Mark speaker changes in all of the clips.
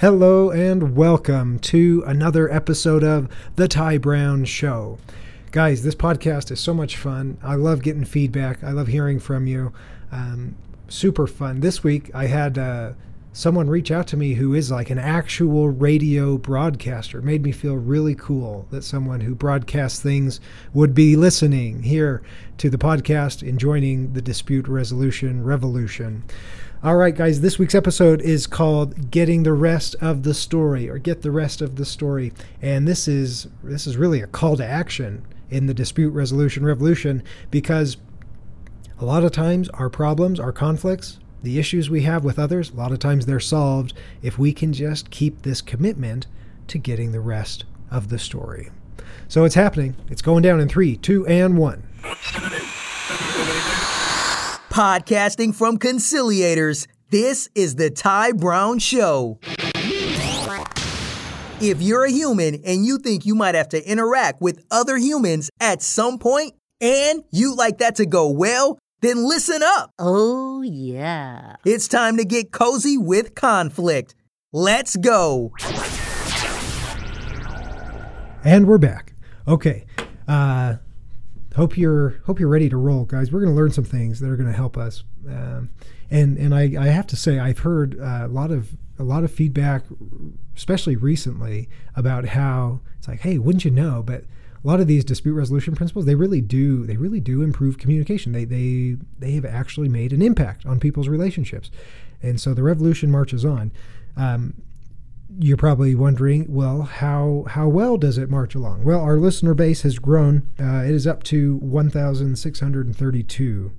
Speaker 1: Hello and welcome to another episode of The Ty Brown Show. Guys, this podcast is so much fun. I love getting feedback, I love hearing from you. Um, super fun. This week I had uh, someone reach out to me who is like an actual radio broadcaster. It made me feel really cool that someone who broadcasts things would be listening here to the podcast and joining the dispute resolution revolution. All right, guys, this week's episode is called "Getting the Rest of the Story" or "Get the Rest of the Story," and this is this is really a call to action in the dispute resolution revolution because a lot of times our problems, our conflicts, the issues we have with others, a lot of times they're solved if we can just keep this commitment to getting the rest of the story. So it's happening. It's going down in three, two, and one.
Speaker 2: Podcasting from Conciliators, this is the Ty Brown Show. If you're a human and you think you might have to interact with other humans at some point, and you like that to go well, then listen up.
Speaker 3: Oh, yeah.
Speaker 2: It's time to get cozy with conflict. Let's go.
Speaker 1: And we're back. Okay. Uh, hope you're hope you're ready to roll, guys. We're going to learn some things that are going to help us. Um, and and I, I have to say I've heard uh, a lot of a lot of feedback, especially recently, about how it's like, hey, wouldn't you know? But a lot of these dispute resolution principles they really do they really do improve communication. They they they have actually made an impact on people's relationships, and so the revolution marches on. Um, you're probably wondering, well, how how well does it march along? Well, our listener base has grown. Uh, it is up to 1,632.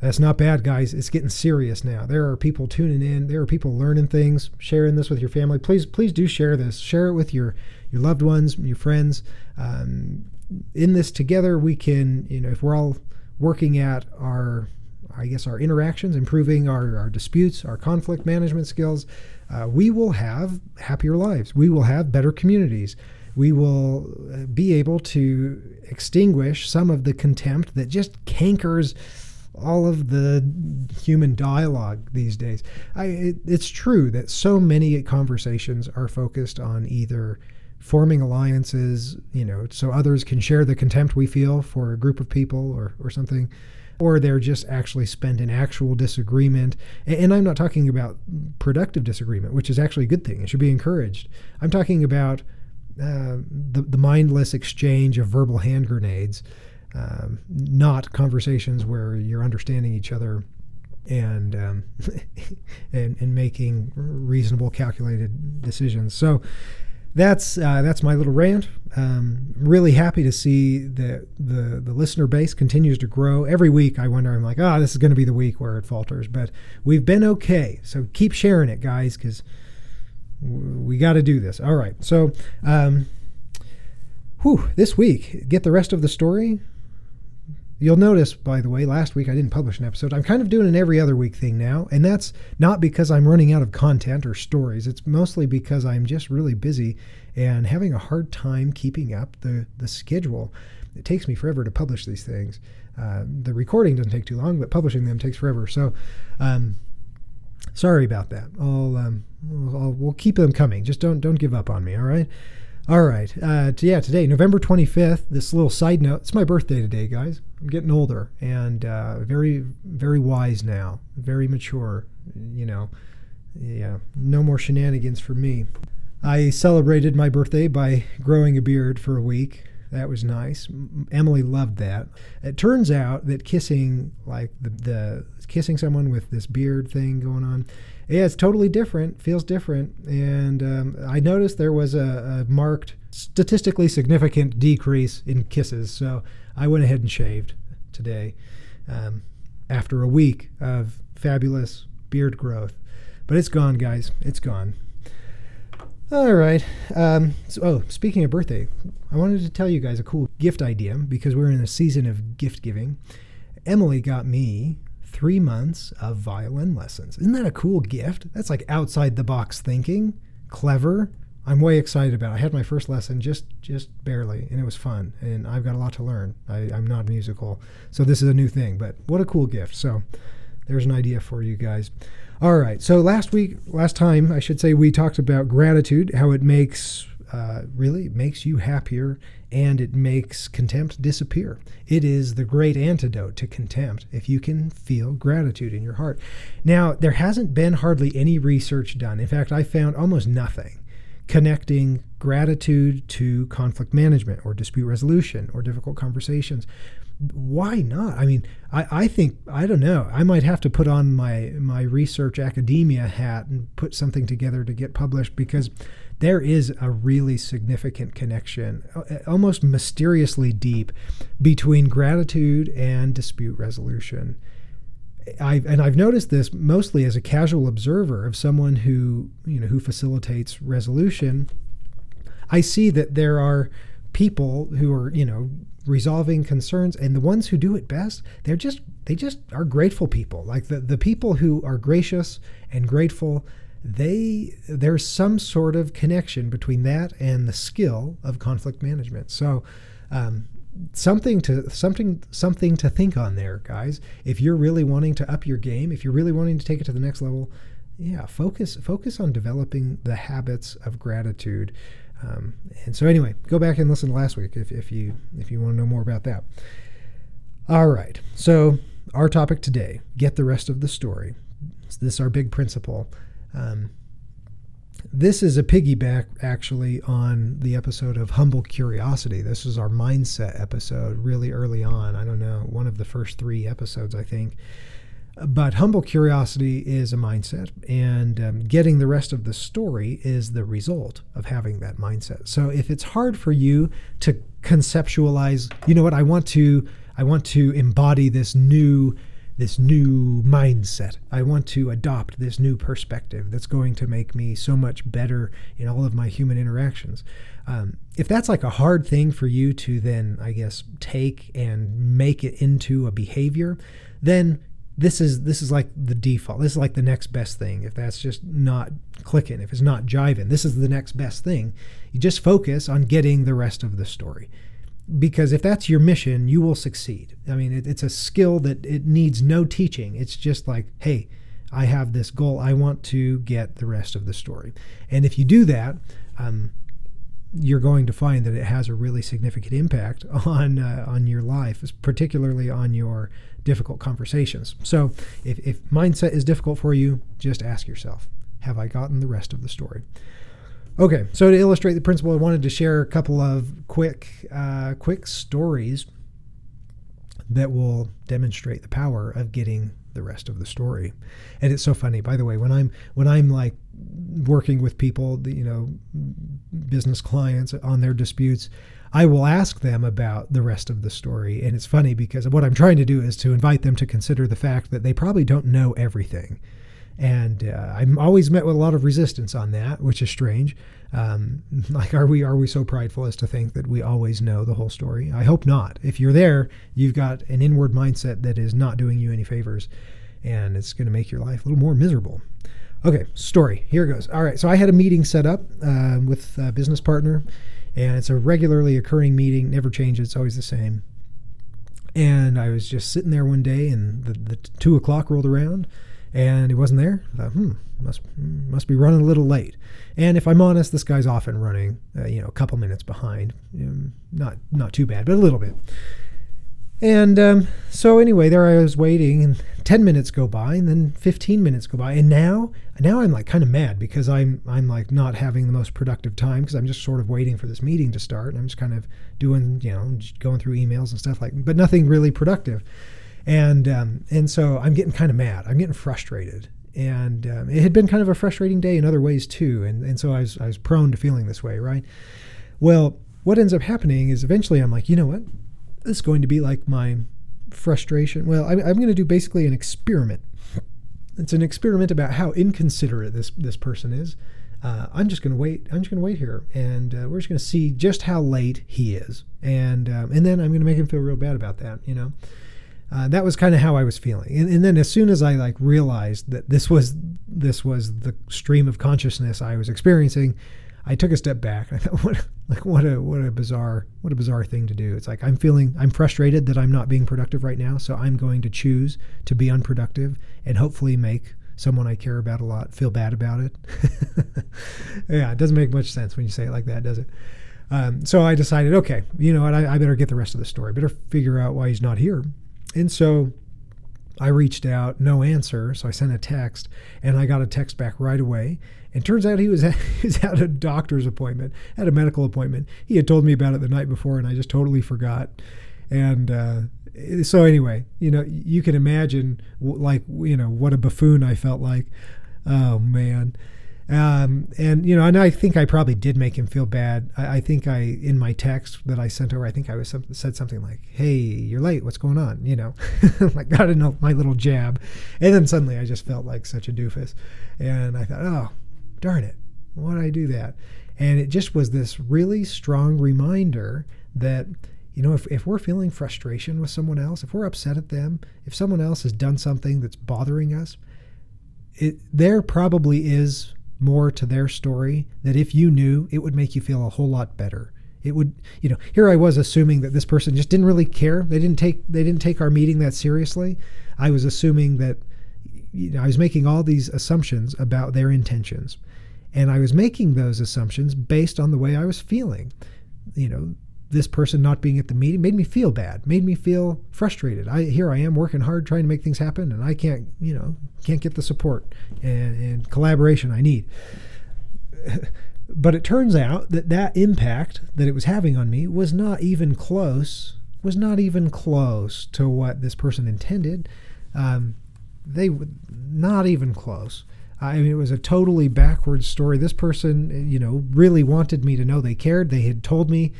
Speaker 1: That's not bad, guys. It's getting serious now. There are people tuning in. There are people learning things, sharing this with your family. Please, please do share this. Share it with your your loved ones, your friends. Um, in this together, we can, you know, if we're all working at our I guess our interactions, improving our, our disputes, our conflict management skills, uh, we will have happier lives. We will have better communities. We will uh, be able to extinguish some of the contempt that just cankers all of the human dialogue these days. I, it, it's true that so many conversations are focused on either forming alliances, you know, so others can share the contempt we feel for a group of people or, or something or they're just actually spent in actual disagreement. And I'm not talking about productive disagreement, which is actually a good thing. It should be encouraged. I'm talking about uh, the, the mindless exchange of verbal hand grenades, um, not conversations where you're understanding each other and, um, and and making reasonable, calculated decisions. So that's uh, that's my little rant. Um, really happy to see that the the listener base continues to grow every week. I wonder, I'm like, ah, oh, this is going to be the week where it falters, but we've been okay. So keep sharing it, guys, because we got to do this. All right. So, um, whew, this week, get the rest of the story. You'll notice, by the way, last week I didn't publish an episode. I'm kind of doing an every other week thing now, and that's not because I'm running out of content or stories. It's mostly because I'm just really busy and having a hard time keeping up the, the schedule. It takes me forever to publish these things. Uh, the recording doesn't take too long, but publishing them takes forever. So, um, sorry about that. I'll, um, I'll, we'll keep them coming. Just don't don't give up on me. All right. All right. Uh, to, yeah, today, November 25th, this little side note. It's my birthday today, guys. I'm getting older and uh, very, very wise now, very mature. You know, yeah, no more shenanigans for me. I celebrated my birthday by growing a beard for a week. That was nice. Emily loved that. It turns out that kissing, like the, the kissing someone with this beard thing going on, yeah, it's totally different, feels different. And um, I noticed there was a, a, marked, statistically significant decrease in kisses. So I went ahead and shaved today um, after a week of fabulous beard growth. But it's gone, guys. It's gone. All right. Um, so, oh, speaking of birthday, I wanted to tell you guys a cool gift idea because we're in a season of gift giving. Emily got me three months of violin lessons. Isn't that a cool gift? That's like outside the box thinking, clever. I'm way excited about. It. I had my first lesson just just barely, and it was fun. And I've got a lot to learn. I, I'm not musical, so this is a new thing. But what a cool gift! So there's an idea for you guys. All right. So last week, last time, I should say, we talked about gratitude, how it makes uh, really makes you happier and it makes contempt disappear. It is the great antidote to contempt if you can feel gratitude in your heart. Now, there hasn't been hardly any research done. In fact, I found almost nothing connecting gratitude to conflict management or dispute resolution or difficult conversations why not? I mean, I, I think I don't know. I might have to put on my my research academia hat and put something together to get published because there is a really significant connection, uh, uh, almost mysteriously deep, between gratitude and dispute resolution. I and I've noticed this mostly as a casual observer of someone who you know who facilitates resolution. I see that there are people who are you know resolving concerns and the ones who do it best they're just they just are grateful people like the, the people who are gracious and grateful they there's some sort of connection between that and the skill of conflict management so um, something to something something to think on there guys if you're really wanting to up your game if you're really wanting to take it to the next level yeah focus focus on developing the habits of gratitude um, and so anyway, go back and listen to last week if, if you if you want to know more about that. All right. So our topic today: get the rest of the story. This is our big principle. Um, this is a piggyback actually on the episode of humble curiosity. This is our mindset episode really early on. I don't know, one of the first three episodes, I think. But humble curiosity is a mindset, and um, getting the rest of the story is the result of having that mindset. So if it's hard for you to conceptualize, you know what, I want to, I want to embody this new, this new mindset. I want to adopt this new perspective that's going to make me so much better in all of my human interactions. Um, if that's like a hard thing for you to then, I guess, take and make it into a behavior, then this is this is like the default. This is like the next best thing. If that's just not clicking, if it's not jiving, this is the next best thing. You just focus on getting the rest of the story. Because if that's your mission, you will succeed. I mean, it, it's a skill that it needs no teaching. It's just like, hey, I have this goal. I want to get the rest of the story. And if you do that, um, you're going to find that it has a really significant impact on uh, on your life, particularly on your difficult conversations. So, if, if mindset is difficult for you, just ask yourself, have I gotten the rest of the story? Okay, so to illustrate the principle, I wanted to share a couple of quick uh, quick stories that will demonstrate the power of getting the rest of the story. And it's so funny, by the way, when I'm when I'm like working with people, you know, business clients on their disputes, I will ask them about the rest of the story. And it's funny because what I'm trying to do is to invite them to consider the fact that they probably don't know everything. And uh, I'm always met with a lot of resistance on that, which is strange. Um, like, are we are we so prideful as to think that we always know the whole story? I hope not. If you're there, you've got an inward mindset that is not doing you any favors, and it's going to make your life a little more miserable. Okay, story. Here goes. All right. So I had a meeting set up uh, with a business partner, and it's a regularly occurring meeting. Never changes. It's always the same. And I was just sitting there one day, and the, the two o'clock rolled around, and he wasn't there. I thought, hmm, must must be running a little late. And if I'm honest, this guy's often running, uh, you know, a couple minutes behind. Um, not not too bad, but a little bit. And um, so anyway, there I was waiting, and 10 minutes go by, and then 15 minutes go by, and now now I'm like kind of mad because I'm I'm like not having the most productive time because I'm just sort of waiting for this meeting to start, and I'm just kind of doing you know going through emails and stuff like, but nothing really productive. And um, and so I'm getting kind of mad. I'm getting frustrated, and um, it had been kind of a frustrating day in other ways too, and and so I was I was prone to feeling this way, right? Well, what ends up happening is eventually I'm like, you know what? This is going to be like my frustration. Well, I'm, I'm going to do basically an experiment. It's an experiment about how inconsiderate this this person is. Uh, I'm just going to wait. I'm just going to wait here, and uh, we're just going to see just how late he is, and um, and then I'm going to make him feel real bad about that. You know, uh, that was kind of how I was feeling. And, and then as soon as I like realized that this was this was the stream of consciousness I was experiencing, I took a step back. I thought, what, like, what a, what a bizarre, what a bizarre thing to do. It's like I'm feeling, I'm frustrated that I'm not being productive right now, so I'm going to choose to be unproductive and hopefully make someone I care about a lot feel bad about it. yeah, it doesn't make much sense when you say it like that, does it? Um, so I decided, okay, you know what, I, I better get the rest of the story. Better figure out why he's not here. And so I reached out, no answer. So I sent a text, and I got a text back right away. And turns out he was at, he was at a doctor's appointment, at a medical appointment. He had told me about it the night before, and I just totally forgot. And uh, so anyway, you know, you can imagine like you know what a buffoon I felt like. Oh man. Um, and you know, and I think I probably did make him feel bad. I, I think I, in my text that I sent over, I think I was some, said something like, "Hey, you're late. What's going on?" You know, like got in my little jab, and then suddenly I just felt like such a doofus, and I thought, "Oh, darn it, why did I do that?" And it just was this really strong reminder that you know, if, if we're feeling frustration with someone else, if we're upset at them, if someone else has done something that's bothering us, it, there probably is more to their story that if you knew, it would make you feel a whole lot better. It would, you know, here I was assuming that this person just didn't really care. They didn't take they didn't take our meeting that seriously. I was assuming that you know, I was making all these assumptions about their intentions. And I was making those assumptions based on the way I was feeling. You know, this person not being at the meeting made me feel bad, made me feel frustrated. I here I am working hard trying to make things happen, and I can't, you know, can't get the support and, and collaboration I need. but it turns out that that impact that it was having on me was not even close, was not even close to what this person intended. Um, they were not even close. I mean, it was a totally backwards story. This person, you know, really wanted me to know they cared. They had told me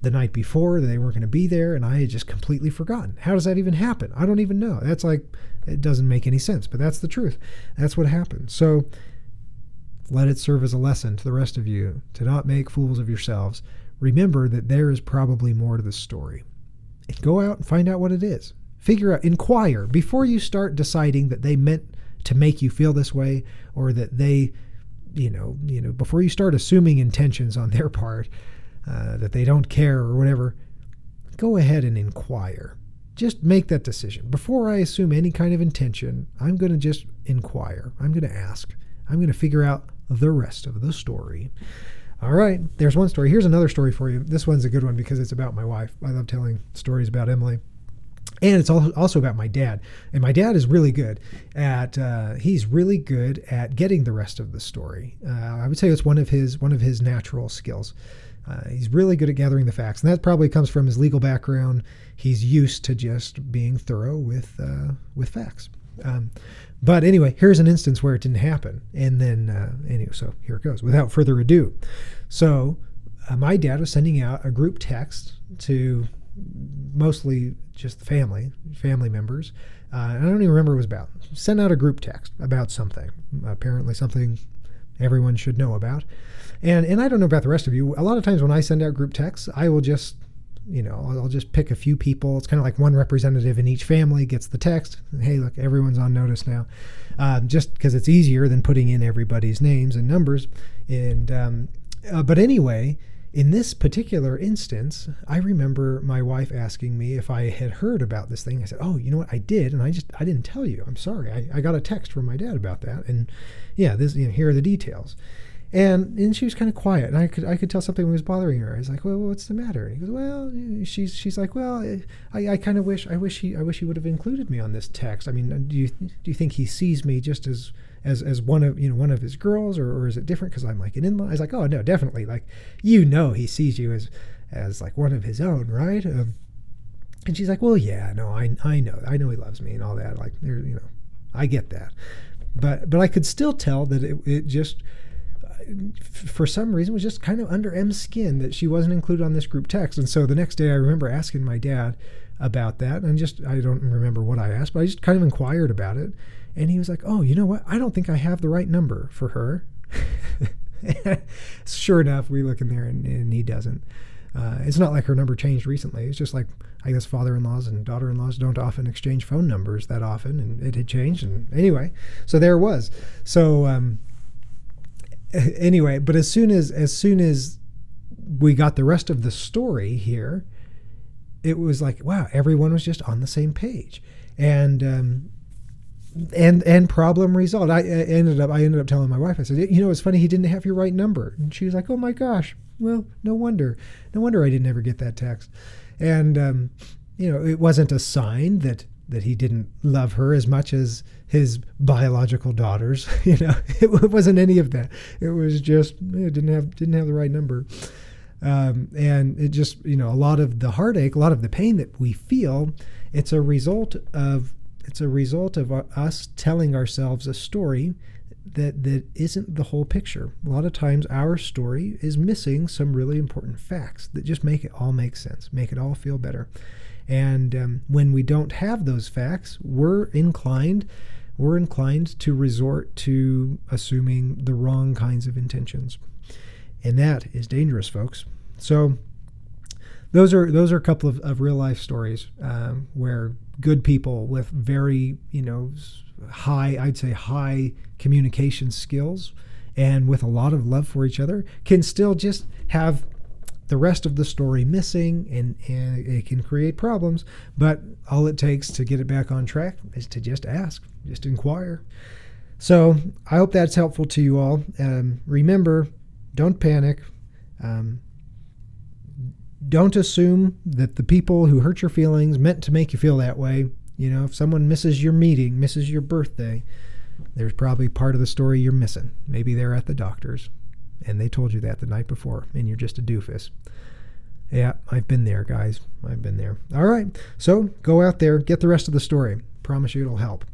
Speaker 1: the night before they weren't going to be there and I had just completely forgotten. How does that even happen? I don't even know. That's like it doesn't make any sense, but that's the truth. That's what happened. So let it serve as a lesson to the rest of you to not make fools of yourselves. Remember that there is probably more to the story. And go out and find out what it is. Figure out, inquire before you start deciding that they meant to make you feel this way or that they, you know, you know, before you start assuming intentions on their part, uh, that they don't care or whatever, go ahead and inquire. Just make that decision. Before I assume any kind of intention, I'm going to just inquire. I'm going to ask. I'm going to figure out the rest of the story. All right, there's one story. Here's another story for you. This one's a good one because it's about my wife. I love telling stories about Emily. And it's also about my dad. And my dad is really good at, uh, he's really good at getting the rest of the story. Uh, I would say it's one of his, one of his natural skills. Uh, he's really good at gathering the facts, and that probably comes from his legal background. He's used to just being thorough with uh, with facts. Um, but anyway, here's an instance where it didn't happen, and then uh, anyway, so here it goes. Without further ado, so uh, my dad was sending out a group text to mostly just the family, family members. Uh, I don't even remember what it was about. Send out a group text about something, apparently something everyone should know about. And and I don't know about the rest of you. A lot of times when I send out group texts, I will just you know, I'll just pick a few people. It's kind of like one representative in each family gets the text. Hey, look, everyone's on notice now, um, just because it's easier than putting in everybody's names and numbers. And um, uh, but anyway, in this particular instance, I remember my wife asking me if I had heard about this thing. I said, "Oh, you know what? I did, and I just I didn't tell you. I'm sorry. I, I got a text from my dad about that, and yeah, this you know, here are the details." And and she was kind of quiet, and I could I could tell something was bothering her. I was like, "Well, what's the matter?" And he goes, "Well, she's she's like, well, I, I kind of wish I wish he I wish he would have included me on this text. I mean, do you do you think he sees me just as as as one of you know one of his girls, or, or is it different because I'm like an in-law?" I was like, "Oh no, definitely. Like, you know, he sees you as as like one of his own, right?" Um, and she's like, "Well, yeah, no, I I know I know he loves me and all that. Like, you know, I get that." But but I could still tell that it, it just for some reason was just kind of under Em's skin that she wasn't included on this group text. And so the next day I remember asking my dad about that. And just, I don't remember what I asked, but I just kind of inquired about it. And he was like, oh, you know what? I don't think I have the right number for her. sure enough, we look in there and, and he doesn't. Uh, it's not like her number changed recently. It's just like I guess father-in-laws and daughter-in-laws don't often exchange phone numbers that often, and it had changed. And anyway, so there it was. So um, anyway, but as soon as as soon as we got the rest of the story here, it was like wow, everyone was just on the same page, and um, and and problem resolved. I, I ended up I ended up telling my wife. I said, you know, it's funny he didn't have your right number, and she was like, oh my gosh, well, no wonder, no wonder I didn't ever get that text, and um, you know, it wasn't a sign that that he didn't love her as much as his biological daughters. You know, it wasn't any of that. It was just it didn't have didn't have the right number. Um, and it just you know a lot of the heartache, a lot of the pain that we feel, it's a result of it's a result of us telling ourselves a story that that isn't the whole picture. A lot of times our story is missing some really important facts that just make it all make sense, make it all feel better. And um, when we don't have those facts, we're inclined we're inclined to resort to assuming the wrong kinds of intentions. And that is dangerous, folks. So those are those are a couple of, of real life stories um, where good people with very you know high I'd say high communication skills and with a lot of love for each other can still just have the rest of the story missing and, and it can create problems. But all it takes to get it back on track is to just ask, just inquire. So I hope that's helpful to you all. Um, remember, don't panic. Um, don't assume that the people who hurt your feelings meant to make you feel that way. You know, if someone misses your meeting, misses your birthday, there's probably part of the story you're missing. Maybe they're at the doctor's and they told you that the night before, and you're just a doofus. Yeah, I've been there, guys. I've been there. All right, so go out there, get the rest of the story. Promise you it'll help.